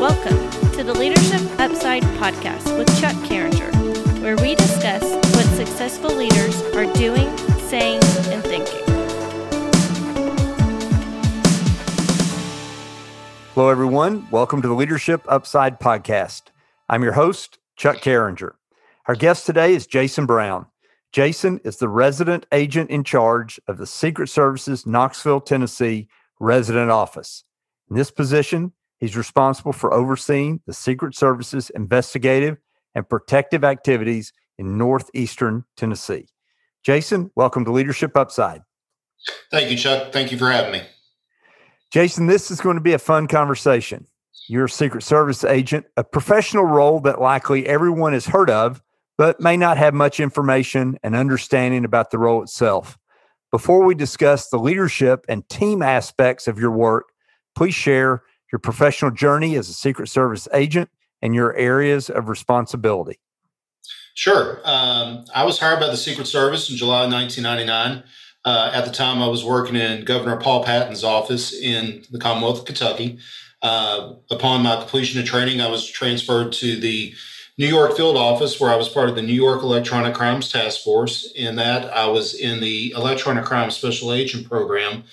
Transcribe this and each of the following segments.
Welcome to the Leadership Upside podcast with Chuck Carringer, where we discuss what successful leaders are doing, saying, and thinking. Hello, everyone. Welcome to the Leadership Upside podcast. I'm your host, Chuck Carringer. Our guest today is Jason Brown. Jason is the resident agent in charge of the Secret Service's Knoxville, Tennessee resident office. In this position, he's responsible for overseeing the Secret Service's investigative and protective activities in northeastern Tennessee. Jason, welcome to Leadership Upside. Thank you, Chuck. Thank you for having me. Jason, this is going to be a fun conversation. You're a Secret Service agent, a professional role that likely everyone has heard of, but may not have much information and understanding about the role itself. Before we discuss the leadership and team aspects of your work, please share your professional journey as a Secret Service agent and your areas of responsibility. Sure. Um, I was hired by the Secret Service in July 1999. Uh, at the time, I was working in Governor Paul Patton's office in the Commonwealth of Kentucky. Uh, upon my completion of training, I was transferred to the New York field office where I was part of the New York Electronic Crimes Task Force. In that, I was in the Electronic Crime Special Agent Program,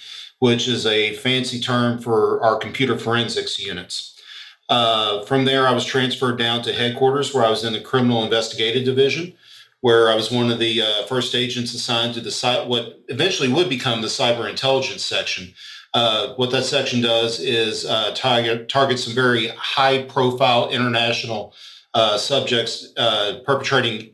which is a fancy term for our computer forensics units. Uh, from there, I was transferred down to headquarters where I was in the Criminal Investigative Division, where I was one of the uh, first agents assigned to the what eventually would become the Cyber Intelligence Section. Uh, what that section does is uh, target, target some very high profile international uh, subjects uh, perpetrating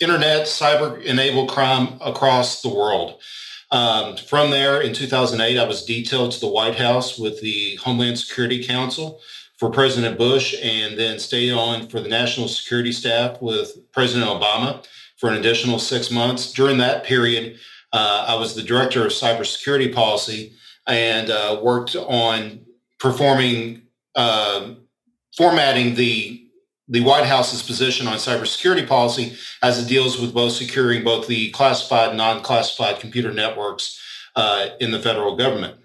internet cyber enabled crime across the world. Um, from there, in 2008, I was detailed to the White House with the Homeland Security Council for President Bush, and then stayed on for the National Security Staff with President Obama for an additional six months. During that period, uh, I was the director of cybersecurity policy and uh, worked on performing, uh, formatting the the White House's position on cybersecurity policy as it deals with both securing both the classified and non-classified computer networks uh, in the federal government.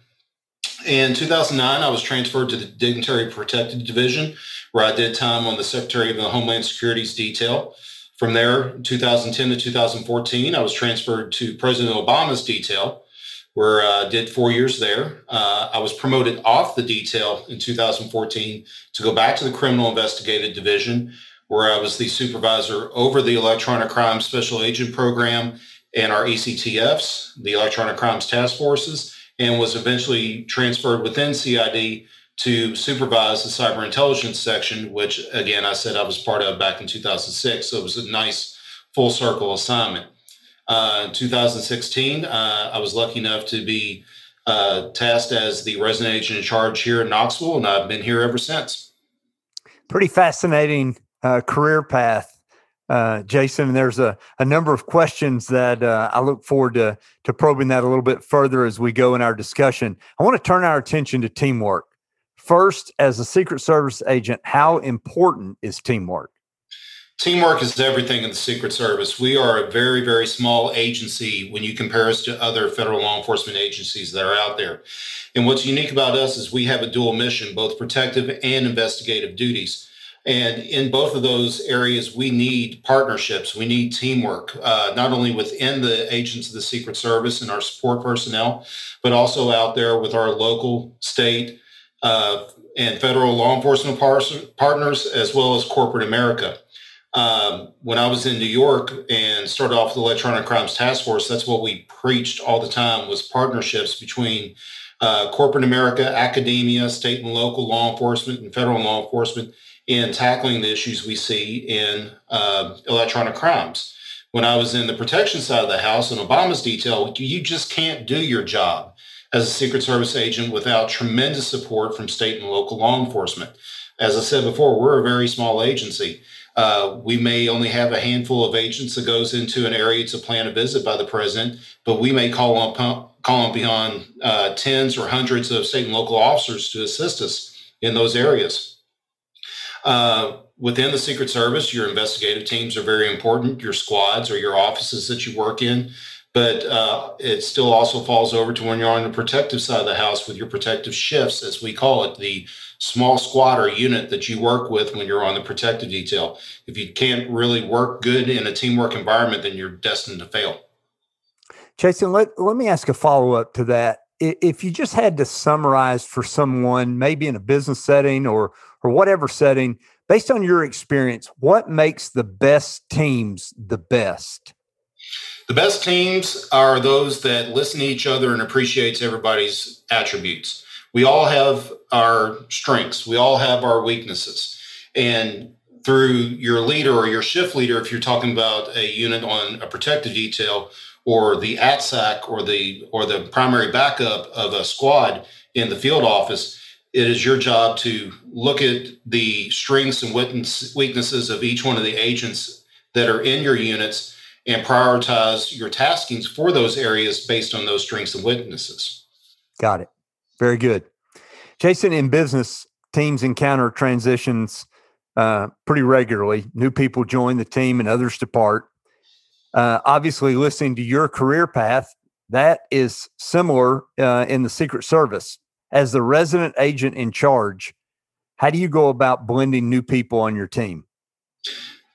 In 2009, I was transferred to the Dignitary Protected Division, where I did time on the Secretary of the Homeland Security's detail. From there, 2010 to 2014, I was transferred to President Obama's detail, where I uh, did four years there. Uh, I was promoted off the detail in 2014 to go back to the Criminal Investigative Division, where I was the supervisor over the Electronic Crime Special Agent Program and our ECTFs, the Electronic Crimes Task Forces, and was eventually transferred within CID to supervise the cyber intelligence section, which again, I said I was part of back in 2006. So it was a nice full circle assignment. Uh, 2016, uh, I was lucky enough to be uh, tasked as the resident agent in charge here in Knoxville, and I've been here ever since. Pretty fascinating uh, career path, uh, Jason. And there's a, a number of questions that uh, I look forward to, to probing that a little bit further as we go in our discussion. I want to turn our attention to teamwork. First, as a Secret Service agent, how important is teamwork? Teamwork is everything in the Secret Service. We are a very, very small agency when you compare us to other federal law enforcement agencies that are out there. And what's unique about us is we have a dual mission, both protective and investigative duties. And in both of those areas, we need partnerships. We need teamwork, uh, not only within the agents of the Secret Service and our support personnel, but also out there with our local, state, uh, and federal law enforcement par- partners, as well as corporate America um, when I was in New York and started off the Electronic Crimes Task Force, that's what we preached all the time was partnerships between uh, corporate America, academia, state and local law enforcement, and federal law enforcement in tackling the issues we see in uh, electronic crimes. When I was in the protection side of the house in Obama's detail, you just can't do your job as a Secret Service agent without tremendous support from state and local law enforcement. As I said before, we're a very small agency. Uh, we may only have a handful of agents that goes into an area to plan a visit by the president, but we may call on call on beyond uh, tens or hundreds of state and local officers to assist us in those areas. Uh, within the Secret Service, your investigative teams are very important. Your squads or your offices that you work in, but uh, it still also falls over to when you're on the protective side of the house with your protective shifts, as we call it, the small squad or unit that you work with when you're on the protective detail. If you can't really work good in a teamwork environment, then you're destined to fail. Jason, let, let me ask a follow up to that. If you just had to summarize for someone, maybe in a business setting or or whatever setting, based on your experience, what makes the best teams the best? The best teams are those that listen to each other and appreciates everybody's attributes. We all have our strengths, we all have our weaknesses. And through your leader or your shift leader, if you're talking about a unit on a protective detail or the ATSAIC or the or the primary backup of a squad in the field office, it is your job to look at the strengths and weaknesses of each one of the agents that are in your units and prioritize your taskings for those areas based on those strengths and weaknesses. Got it. Very good. Jason, in business, teams encounter transitions uh, pretty regularly. New people join the team and others depart. Uh, obviously, listening to your career path, that is similar uh, in the Secret Service. As the resident agent in charge, how do you go about blending new people on your team?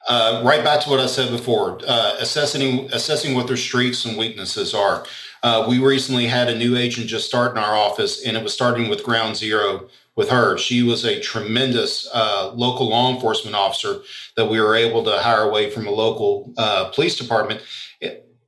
Uh, right back to what I said before, uh, assessing assessing what their strengths and weaknesses are. Uh, we recently had a new agent just start in our office, and it was starting with ground zero with her. She was a tremendous uh, local law enforcement officer that we were able to hire away from a local uh, police department.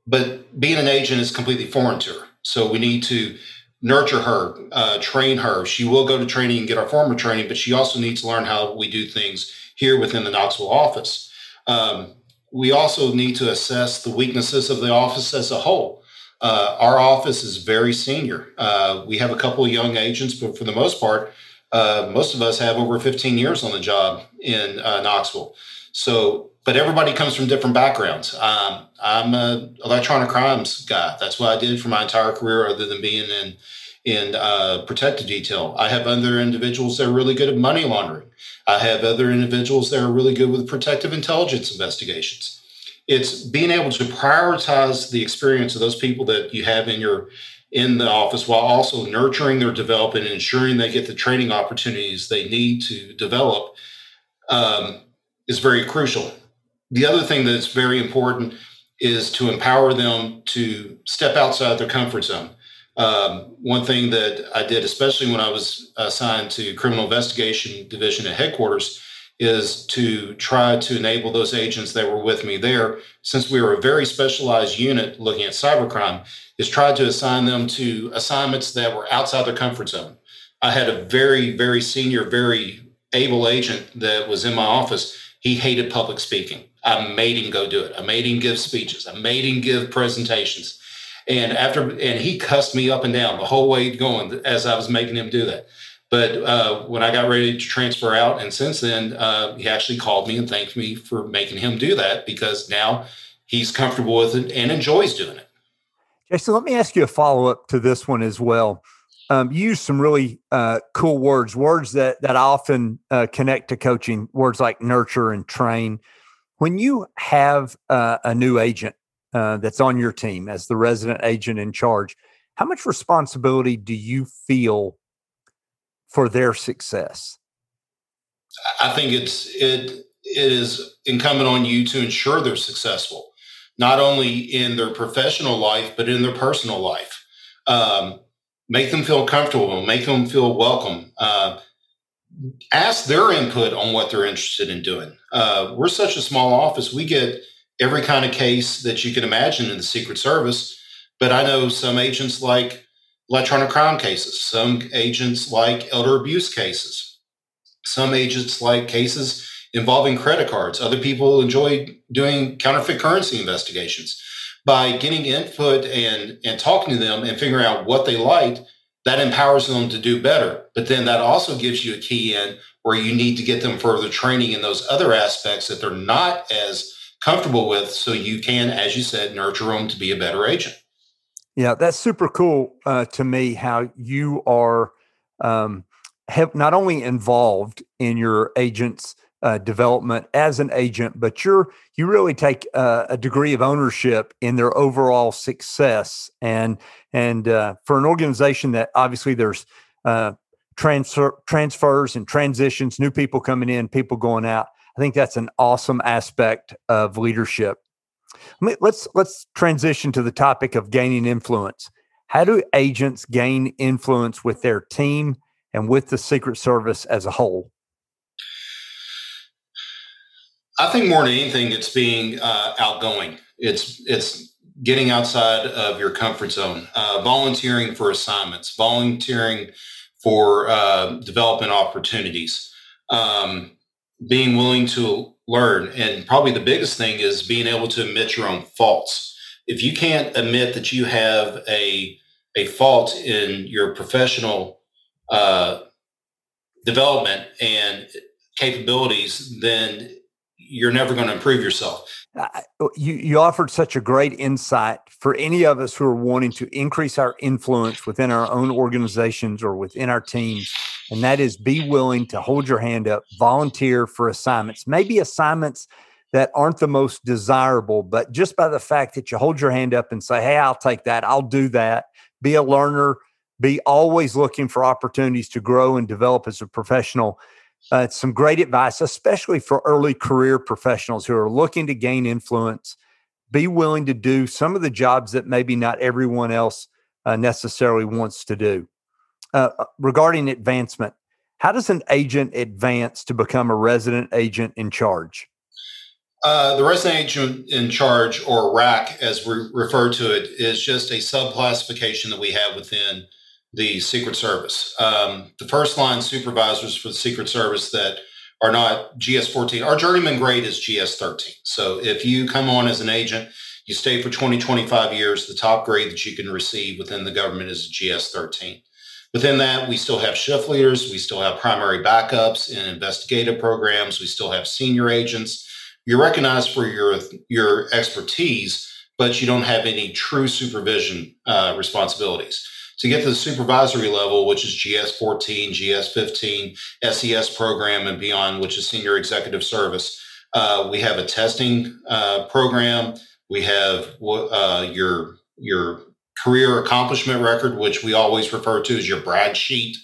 But being an agent is completely foreign to her, so we need to nurture her, uh, train her. She will go to training and get our former training, but she also needs to learn how we do things here within the Knoxville office. Um, we also need to assess the weaknesses of the office as a whole. Uh, our office is very senior. Uh, we have a couple of young agents, but for the most part, uh, most of us have over 15 years on the job in uh, Knoxville. So, but everybody comes from different backgrounds. Um, I'm an electronic crimes guy. That's what I did for my entire career, other than being in in uh, detail. I have other individuals that are really good at money laundering. I have other individuals that are really good with protective intelligence investigations. It's being able to prioritize the experience of those people that you have in your in the office while also nurturing their development and ensuring they get the training opportunities they need to develop um, is very crucial. The other thing that's very important is to empower them to step outside their comfort zone. Um, one thing that I did, especially when I was assigned to criminal investigation division at headquarters, is to try to enable those agents that were with me there, since we were a very specialized unit looking at cybercrime, is try to assign them to assignments that were outside their comfort zone. I had a very, very senior, very able agent that was in my office. He hated public speaking. I made him go do it. I made him give speeches. I made him give presentations. And after, and he cussed me up and down the whole way going as I was making him do that. But uh, when I got ready to transfer out, and since then, uh, he actually called me and thanked me for making him do that because now he's comfortable with it and enjoys doing it. Jason, let me ask you a follow up to this one as well. Um, you use some really uh, cool words, words that that I often uh, connect to coaching, words like nurture and train. When you have uh, a new agent uh, that's on your team as the resident agent in charge, how much responsibility do you feel for their success? I think it's it it is incumbent on you to ensure they're successful, not only in their professional life but in their personal life. Um, make them feel comfortable, make them feel welcome. Uh, ask their input on what they're interested in doing. Uh, we're such a small office; we get every kind of case that you can imagine in the Secret Service. But I know some agents like electronic crime cases, some agents like elder abuse cases, some agents like cases involving credit cards. Other people enjoy doing counterfeit currency investigations. By getting input and, and talking to them and figuring out what they like, that empowers them to do better. But then that also gives you a key in where you need to get them further training in those other aspects that they're not as comfortable with so you can, as you said, nurture them to be a better agent. Yeah, that's super cool uh, to me how you are um, have not only involved in your agents uh, development as an agent, but you're you really take uh, a degree of ownership in their overall success. And and uh, for an organization that obviously there's uh, transfer transfers and transitions, new people coming in, people going out. I think that's an awesome aspect of leadership. Let's let's transition to the topic of gaining influence. How do agents gain influence with their team and with the Secret Service as a whole? I think more than anything, it's being uh, outgoing. It's it's getting outside of your comfort zone, uh, volunteering for assignments, volunteering for uh, development opportunities, um, being willing to learn, and probably the biggest thing is being able to admit your own faults. If you can't admit that you have a a fault in your professional uh, development and capabilities, then you're never going to improve yourself. Oh, you you offered such a great insight for any of us who are wanting to increase our influence within our own organizations or within our teams, and that is be willing to hold your hand up, volunteer for assignments, maybe assignments that aren't the most desirable, but just by the fact that you hold your hand up and say, "Hey, I'll take that. I'll do that." Be a learner. Be always looking for opportunities to grow and develop as a professional uh, some great advice, especially for early career professionals who are looking to gain influence. Be willing to do some of the jobs that maybe not everyone else uh, necessarily wants to do. Uh, uh regarding advancement, how does an agent advance to become a resident agent in charge? Uh, the resident agent in charge, or RAC as we refer to it, is just a subclassification that we have within the Secret Service. Um, the first line supervisors for the Secret Service that are not GS 14, our journeyman grade is GS 13. So if you come on as an agent, you stay for 20, 25 years, the top grade that you can receive within the government is GS 13. Within that, we still have shift leaders, we still have primary backups in investigative programs, we still have senior agents. You're recognized for your, your expertise, but you don't have any true supervision uh, responsibilities to get to the supervisory level, which is GS 14, GS 15, SES program, and beyond, which is senior executive service. Uh, we have a testing uh, program. We have uh, your your career accomplishment record, which we always refer to as your brag sheet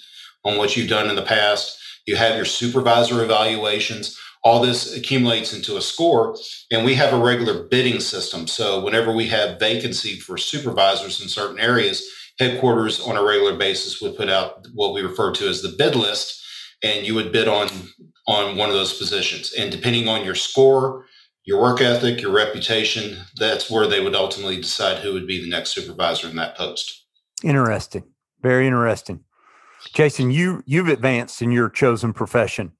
on what you've done in the past. You have your supervisor evaluations. All this accumulates into a score, and we have a regular bidding system. So whenever we have vacancy for supervisors in certain areas, headquarters on a regular basis would put out what we refer to as the bid list, and you would bid on on one of those positions. And depending on your score, your work ethic, your reputation, that's where they would ultimately decide who would be the next supervisor in that post. Interesting. Very interesting. Jason, you you've advanced in your chosen profession.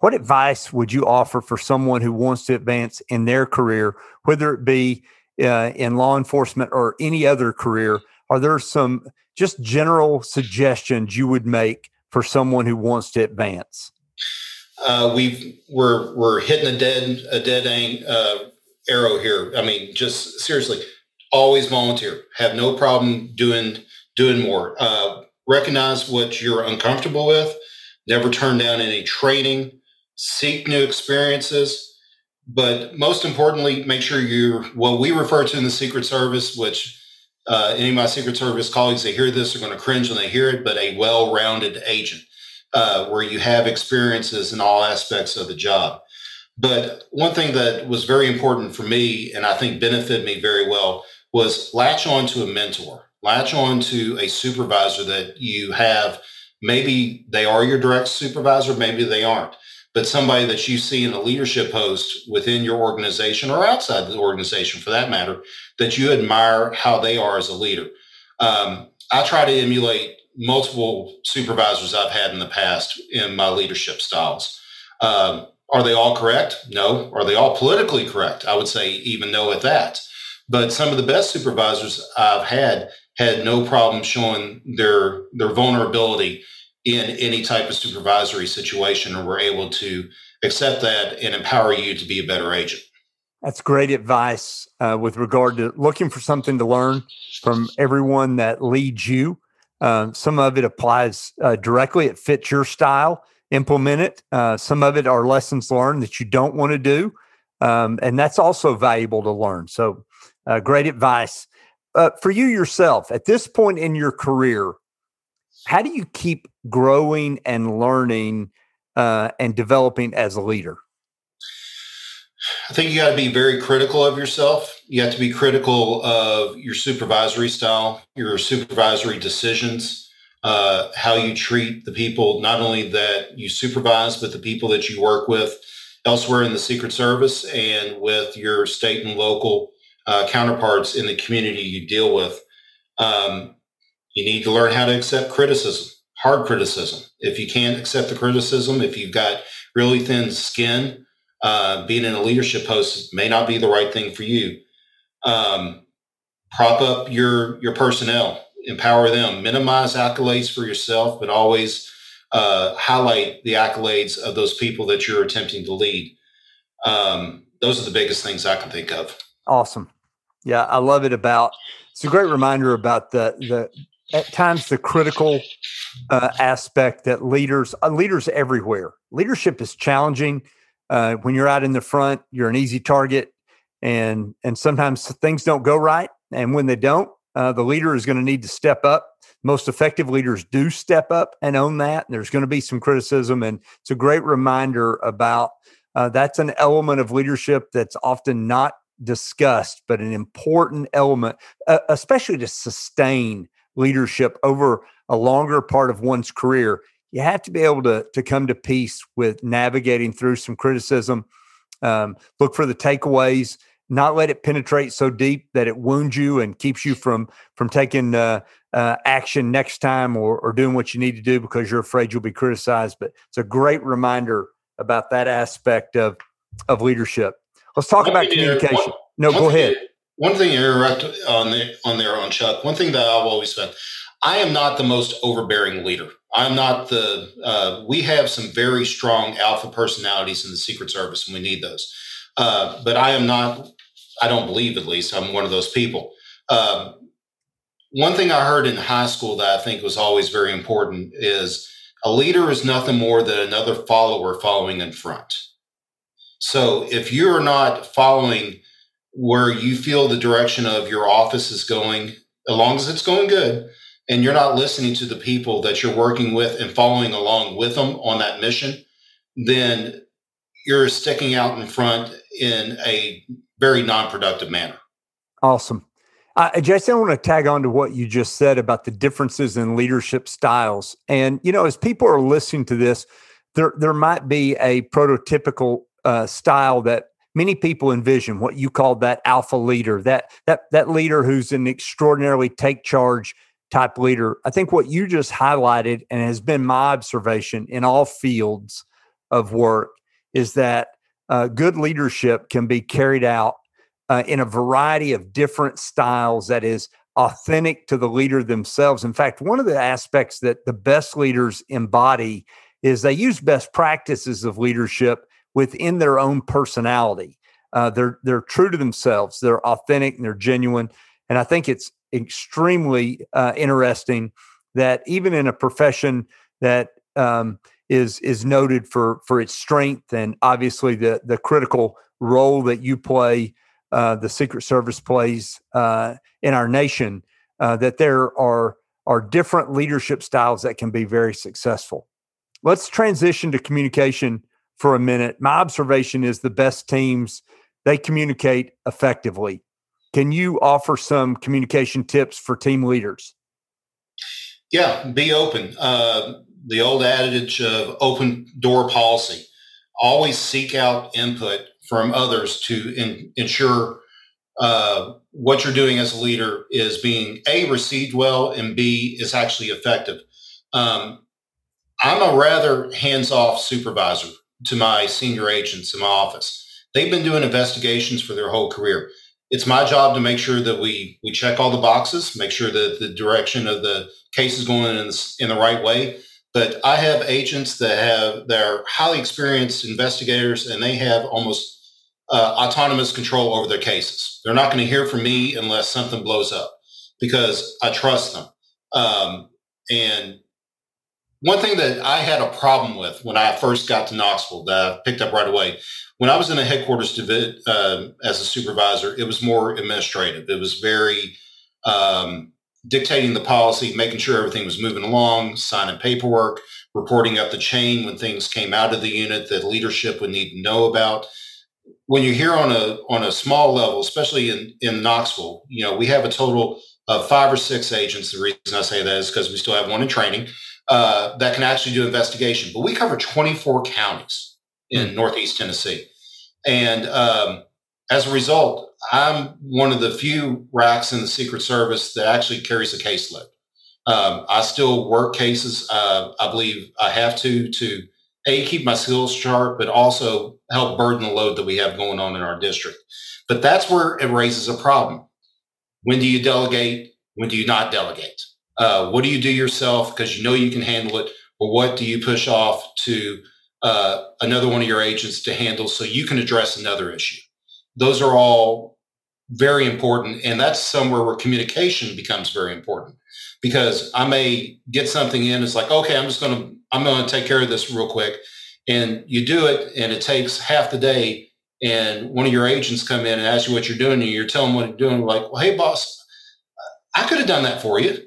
What advice would you offer for someone who wants to advance in their career, whether it be uh, in law enforcement or any other career? Are there some just general suggestions you would make for someone who wants to advance? Uh, we we're we're hitting a dead a dead ang, uh, arrow here. I mean, just seriously, always volunteer. Have no problem doing doing more. Uh, recognize what you're uncomfortable with. Never turn down any training. Seek new experiences. But most importantly, make sure you're what we refer to in the Secret Service, which uh, any of my Secret Service colleagues that hear this are going to cringe when they hear it, but a well rounded agent uh, where you have experiences in all aspects of the job. But one thing that was very important for me and I think benefited me very well was latch on to a mentor, latch on to a supervisor that you have. Maybe they are your direct supervisor, maybe they aren't but somebody that you see in a leadership post within your organization or outside the organization for that matter, that you admire how they are as a leader. Um, I try to emulate multiple supervisors I've had in the past in my leadership styles. Um, are they all correct? No. Are they all politically correct? I would say even no at that. But some of the best supervisors I've had had no problem showing their their vulnerability in any type of supervisory situation, or we're able to accept that and empower you to be a better agent. That's great advice uh, with regard to looking for something to learn from everyone that leads you. Um, some of it applies uh, directly; it fits your style, implement it. Uh, some of it are lessons learned that you don't want to do. Um, and that's also valuable to learn. So, uh, great advice. Uh, for you yourself, at this point in your career, how do you keep growing and learning uh, and developing as a leader? I think you got to be very critical of yourself. You have to be critical of your supervisory style, your supervisory decisions, uh, how you treat the people, not only that you supervise, but the people that you work with elsewhere in the Secret Service and with your state and local uh, counterparts in the community you deal with. Um, you need to learn how to accept criticism, hard criticism. If you can't accept the criticism, if you've got really thin skin, uh, being in a leadership post may not be the right thing for you. Um, prop up your your personnel, empower them, minimize accolades for yourself, but always uh, highlight the accolades of those people that you're attempting to lead. Um, those are the biggest things I can think of. Awesome. Yeah, I love it about it's a great reminder about the the at times the critical uh, aspect that leaders uh, leaders everywhere leadership is challenging uh, when you're out in the front you're an easy target and and sometimes things don't go right and when they don't uh, the leader is going to need to step up. Most effective leaders do step up and own that there's going to be some criticism and it's a great reminder about uh, that's an element of leadership that's often not discussed but an important element uh, especially to sustain leadership over a longer part of one's career, you have to be able to, to come to peace with navigating through some criticism. Um, look for the takeaways, not let it penetrate so deep that it wounds you and keeps you from from taking uh, uh, action next time or, or doing what you need to do because you're afraid you'll be criticized. But it's a great reminder about that aspect of of leadership. Let's talk about communication. No, go ahead one thing you interrupt on the, on there on Chuck. One thing that I've always said, I am not the most overbearing leader. I'm not the. Uh, we have some very strong alpha personalities in the Secret Service, and we need those. Uh, but I am not. I don't believe, at least, I'm one of those people. Um, one thing I heard in high school that I think was always very important is a leader is nothing more than another follower following in front. So if you're not following where you feel the direction of your office is going, as long as it's going good, and you're not listening to the people that you're working with and following along with them on that mission, then you're sticking out in front in a very non-productive manner. Awesome. Uh, Jason, I want to tag on to what you just said about the differences in leadership styles. And, you know, as people are listening to this, there, there might be a prototypical uh, style that many people envision what you called that alpha leader, that that that leader who's an extraordinarily take charge type leader. I think what you just highlighted and has been my observation in all fields of work is that uh, good leadership can be carried out uh, in a variety of different styles that is authentic to the leader themselves. In fact, one of the aspects that the best leaders embody is they use best practices of leadership within their own personality. Uh, they're they're true to themselves. They're authentic and they're genuine. And I think it's extremely uh, interesting that even in a profession that um, is is noted for for its strength and obviously the the critical role that you play, uh, the Secret Service plays uh, in our nation, uh, that there are are different leadership styles that can be very successful. Let's transition to communication for a minute. My observation is the best teams they communicate effectively. Can you offer some communication tips for team leaders? Yeah, be open. Uh, the old adage of open door policy. Always seek out input from others to in, ensure uh, what you're doing as a leader is being a received well and b is actually effective. Um, I'm a rather hands-off supervisor to my senior agents in my office. They've been doing investigations for their whole career. It's my job to make sure that we we check all the boxes, make sure that the direction of the case is going in the, in the right way. But I have agents that have they're highly experienced investigators, and they have almost uh, autonomous control over their cases. They're not going to hear from me unless something blows up because I trust them. Um, and one thing that I had a problem with when I first got to Knoxville that I picked up right away, when I was in the headquarters uh, as a supervisor, it was more administrative. It was very um, dictating the policy, making sure everything was moving along, signing paperwork, reporting up the chain when things came out of the unit that leadership would need to know about. When you're here on a on a small level, especially in in Knoxville, you know we have a total of five or six agents. The reason I say that is because we still have one in training uh, that can actually do investigation. But we cover 24 counties in mm-hmm. Northeast Tennessee, and um, as a result, I'm one of the few RACs in the Secret Service that actually carries a caseload. Um, I still work cases. Uh, I believe I have to to a keep my skills sharp, but also help burden the load that we have going on in our district. But that's where it raises a problem. When do you delegate? When do you not delegate? Uh, what do you do yourself because you know you can handle it, or what do you push off to uh, another one of your agents to handle so you can address another issue? Those are all very important, and that's somewhere where communication becomes very important because I may get something in. It's like, okay, I'm just going to I'm going to take care of this real quick, and you do it, and it takes half the day. And one of your agents come in and ask you what you're doing, and you're telling them what you're doing. Like, well, hey, boss, I could have done that for you.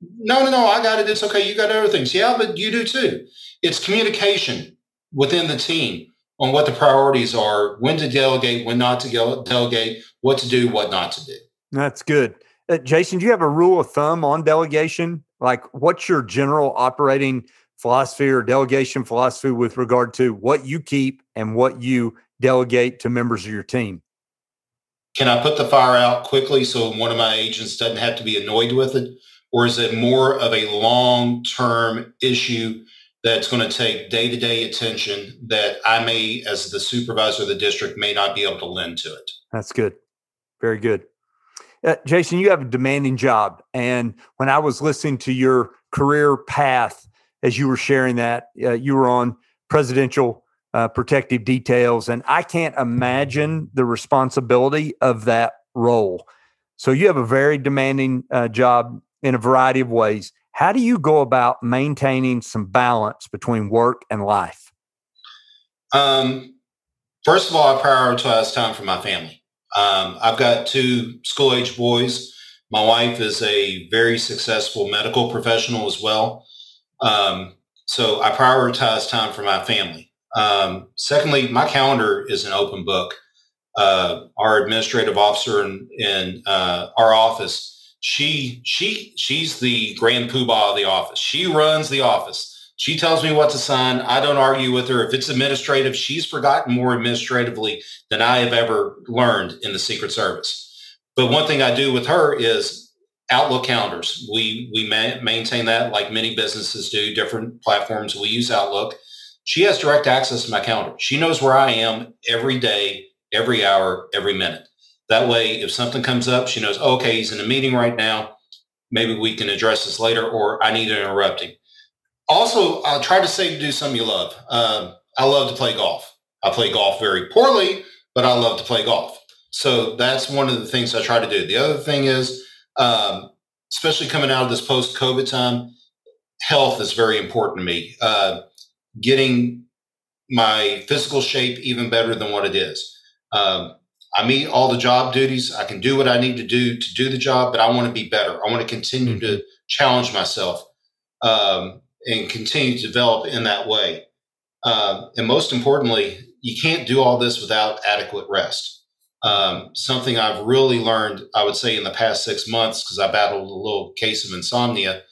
No, no, no, I got it. It's okay. You got other things. Yeah, but you do too. It's communication within the team on what the priorities are, when to delegate, when not to delegate, what to do, what not to do. That's good. Uh, Jason, do you have a rule of thumb on delegation? Like, what's your general operating philosophy or delegation philosophy with regard to what you keep and what you delegate to members of your team? Can I put the fire out quickly so one of my agents doesn't have to be annoyed with it? Or is it more of a long term issue that's going to take day to day attention that I may, as the supervisor of the district, may not be able to lend to it. That's good. Very good. Uh, Jason, you have a demanding job. And when I was listening to your career path, as you were sharing that, uh, you were on presidential uh, protective details. And I can't imagine the responsibility of that role. So you have a very demanding uh, job in a variety of ways. How do you go about maintaining some balance between work and life? Um, first of all, I prioritize time for my family. Um, I've got two school age boys. My wife is a very successful medical professional as well. Um, so I prioritize time for my family. Um, secondly, my calendar is an open book. Uh, our administrative officer in, in uh, our office she she she's the grand poobah of the office. She runs the office. She tells me what to sign. I don't argue with her. If it's administrative, she's forgotten more administratively than I have ever learned in the Secret Service. But one thing I do with her is Outlook calendars. We we ma- maintain that like many businesses do. Different platforms we use Outlook. She has direct access to my calendar. She knows where I am every day, every hour, every minute. That way, if something comes up, she knows, okay, he's in a meeting right now. Maybe we can address this later, or I need to interrupt him. Also, I'll try to say to do something you love. Um, I love to play golf. I play golf very poorly, but I love to play golf. So that's one of the things I try to do. The other thing is, um, especially coming out of this post COVID time, health is very important to me. Uh, getting my physical shape even better than what it is. Um, I meet all the job duties. I can do what I need to do to do the job, but I want to be better. I want to continue to mm-hmm. challenge myself um, and continue to develop in that way. Uh, and most importantly, you can't do all this without adequate rest. Um, something I've really learned, I would say, in the past six months, because I battled a little case of insomnia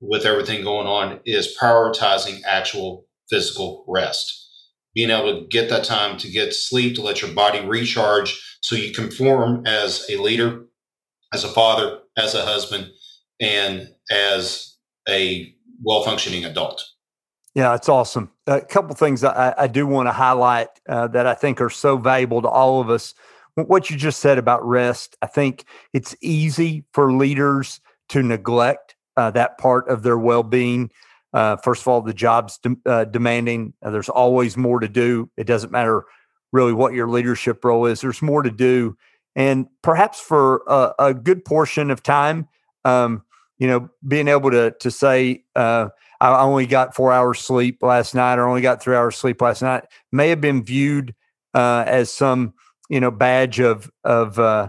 with everything going on, is prioritizing actual physical rest being able to get that time to get sleep, to let your body recharge so you can form as a leader, as a father, as a husband, and as a well functioning adult. Yeah, it's awesome. A couple things I, I do want to highlight uh, that I think are so valuable to all of us. What you just said about rest, I think it's easy for leaders to neglect uh, that part of their well being. Uh, first of all, the job's de- uh, demanding. Uh, there's always more to do. It doesn't matter really what your leadership role is. There's more to do, and perhaps for a, a good portion of time, um, you know, being able to to say, uh, I only got four hours sleep last night, or only got three hours sleep last night, may have been viewed uh, as some you know badge of of uh,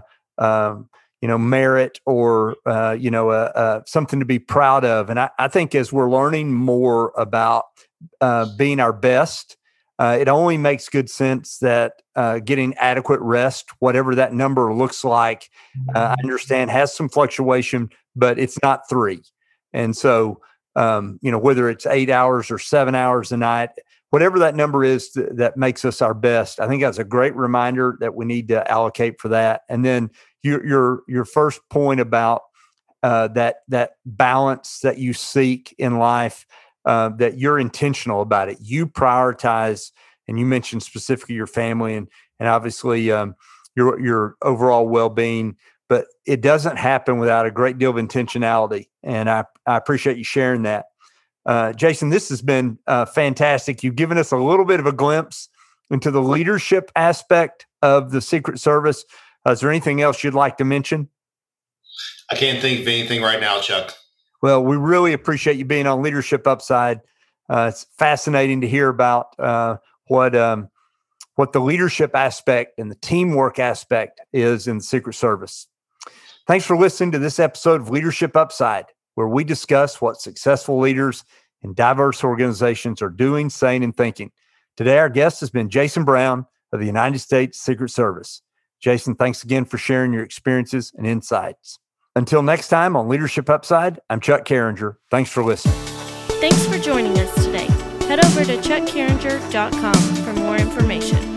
you know merit or uh, you know uh, uh, something to be proud of. And I, I, think as we're learning more about uh, being our best, uh, it only makes good sense that uh, getting adequate rest, whatever that number looks like, I understand has some fluctuation, but it's not three. And so, um, you know, whether it's eight hours or seven hours a night, whatever that number is th- that makes us our best, I think that's a great reminder that we need to allocate for that. And then your your your first point about uh, that that balance that you seek in life, uh, that you're intentional about it. You prioritize, and you mentioned specifically your family and and obviously um, your your overall well being. But it doesn't happen without a great deal of intentionality, and I I appreciate you sharing that. Uh, Jason, this has been uh, fantastic. You've given us a little bit of a glimpse into the leadership aspect of the Secret Service. Uh, is there anything else you'd like to mention? I can't think of anything right now, Chuck. Well, we really appreciate you being on Leadership Upside. Uh, it's fascinating to hear about uh, what um, what the leadership aspect and the teamwork aspect is in the Secret Service. Thanks for listening to this episode of Leadership Upside where we discuss what successful leaders in diverse organizations are doing, saying, and thinking. Today, our guest has been Jason Brown of the United States Secret Service. Jason, thanks again for sharing your experiences and insights. Until next time on Leadership Upside, I'm Chuck Carringer. Thanks for listening. Thanks for joining us today. Head over to chuckcarringer.com for more information.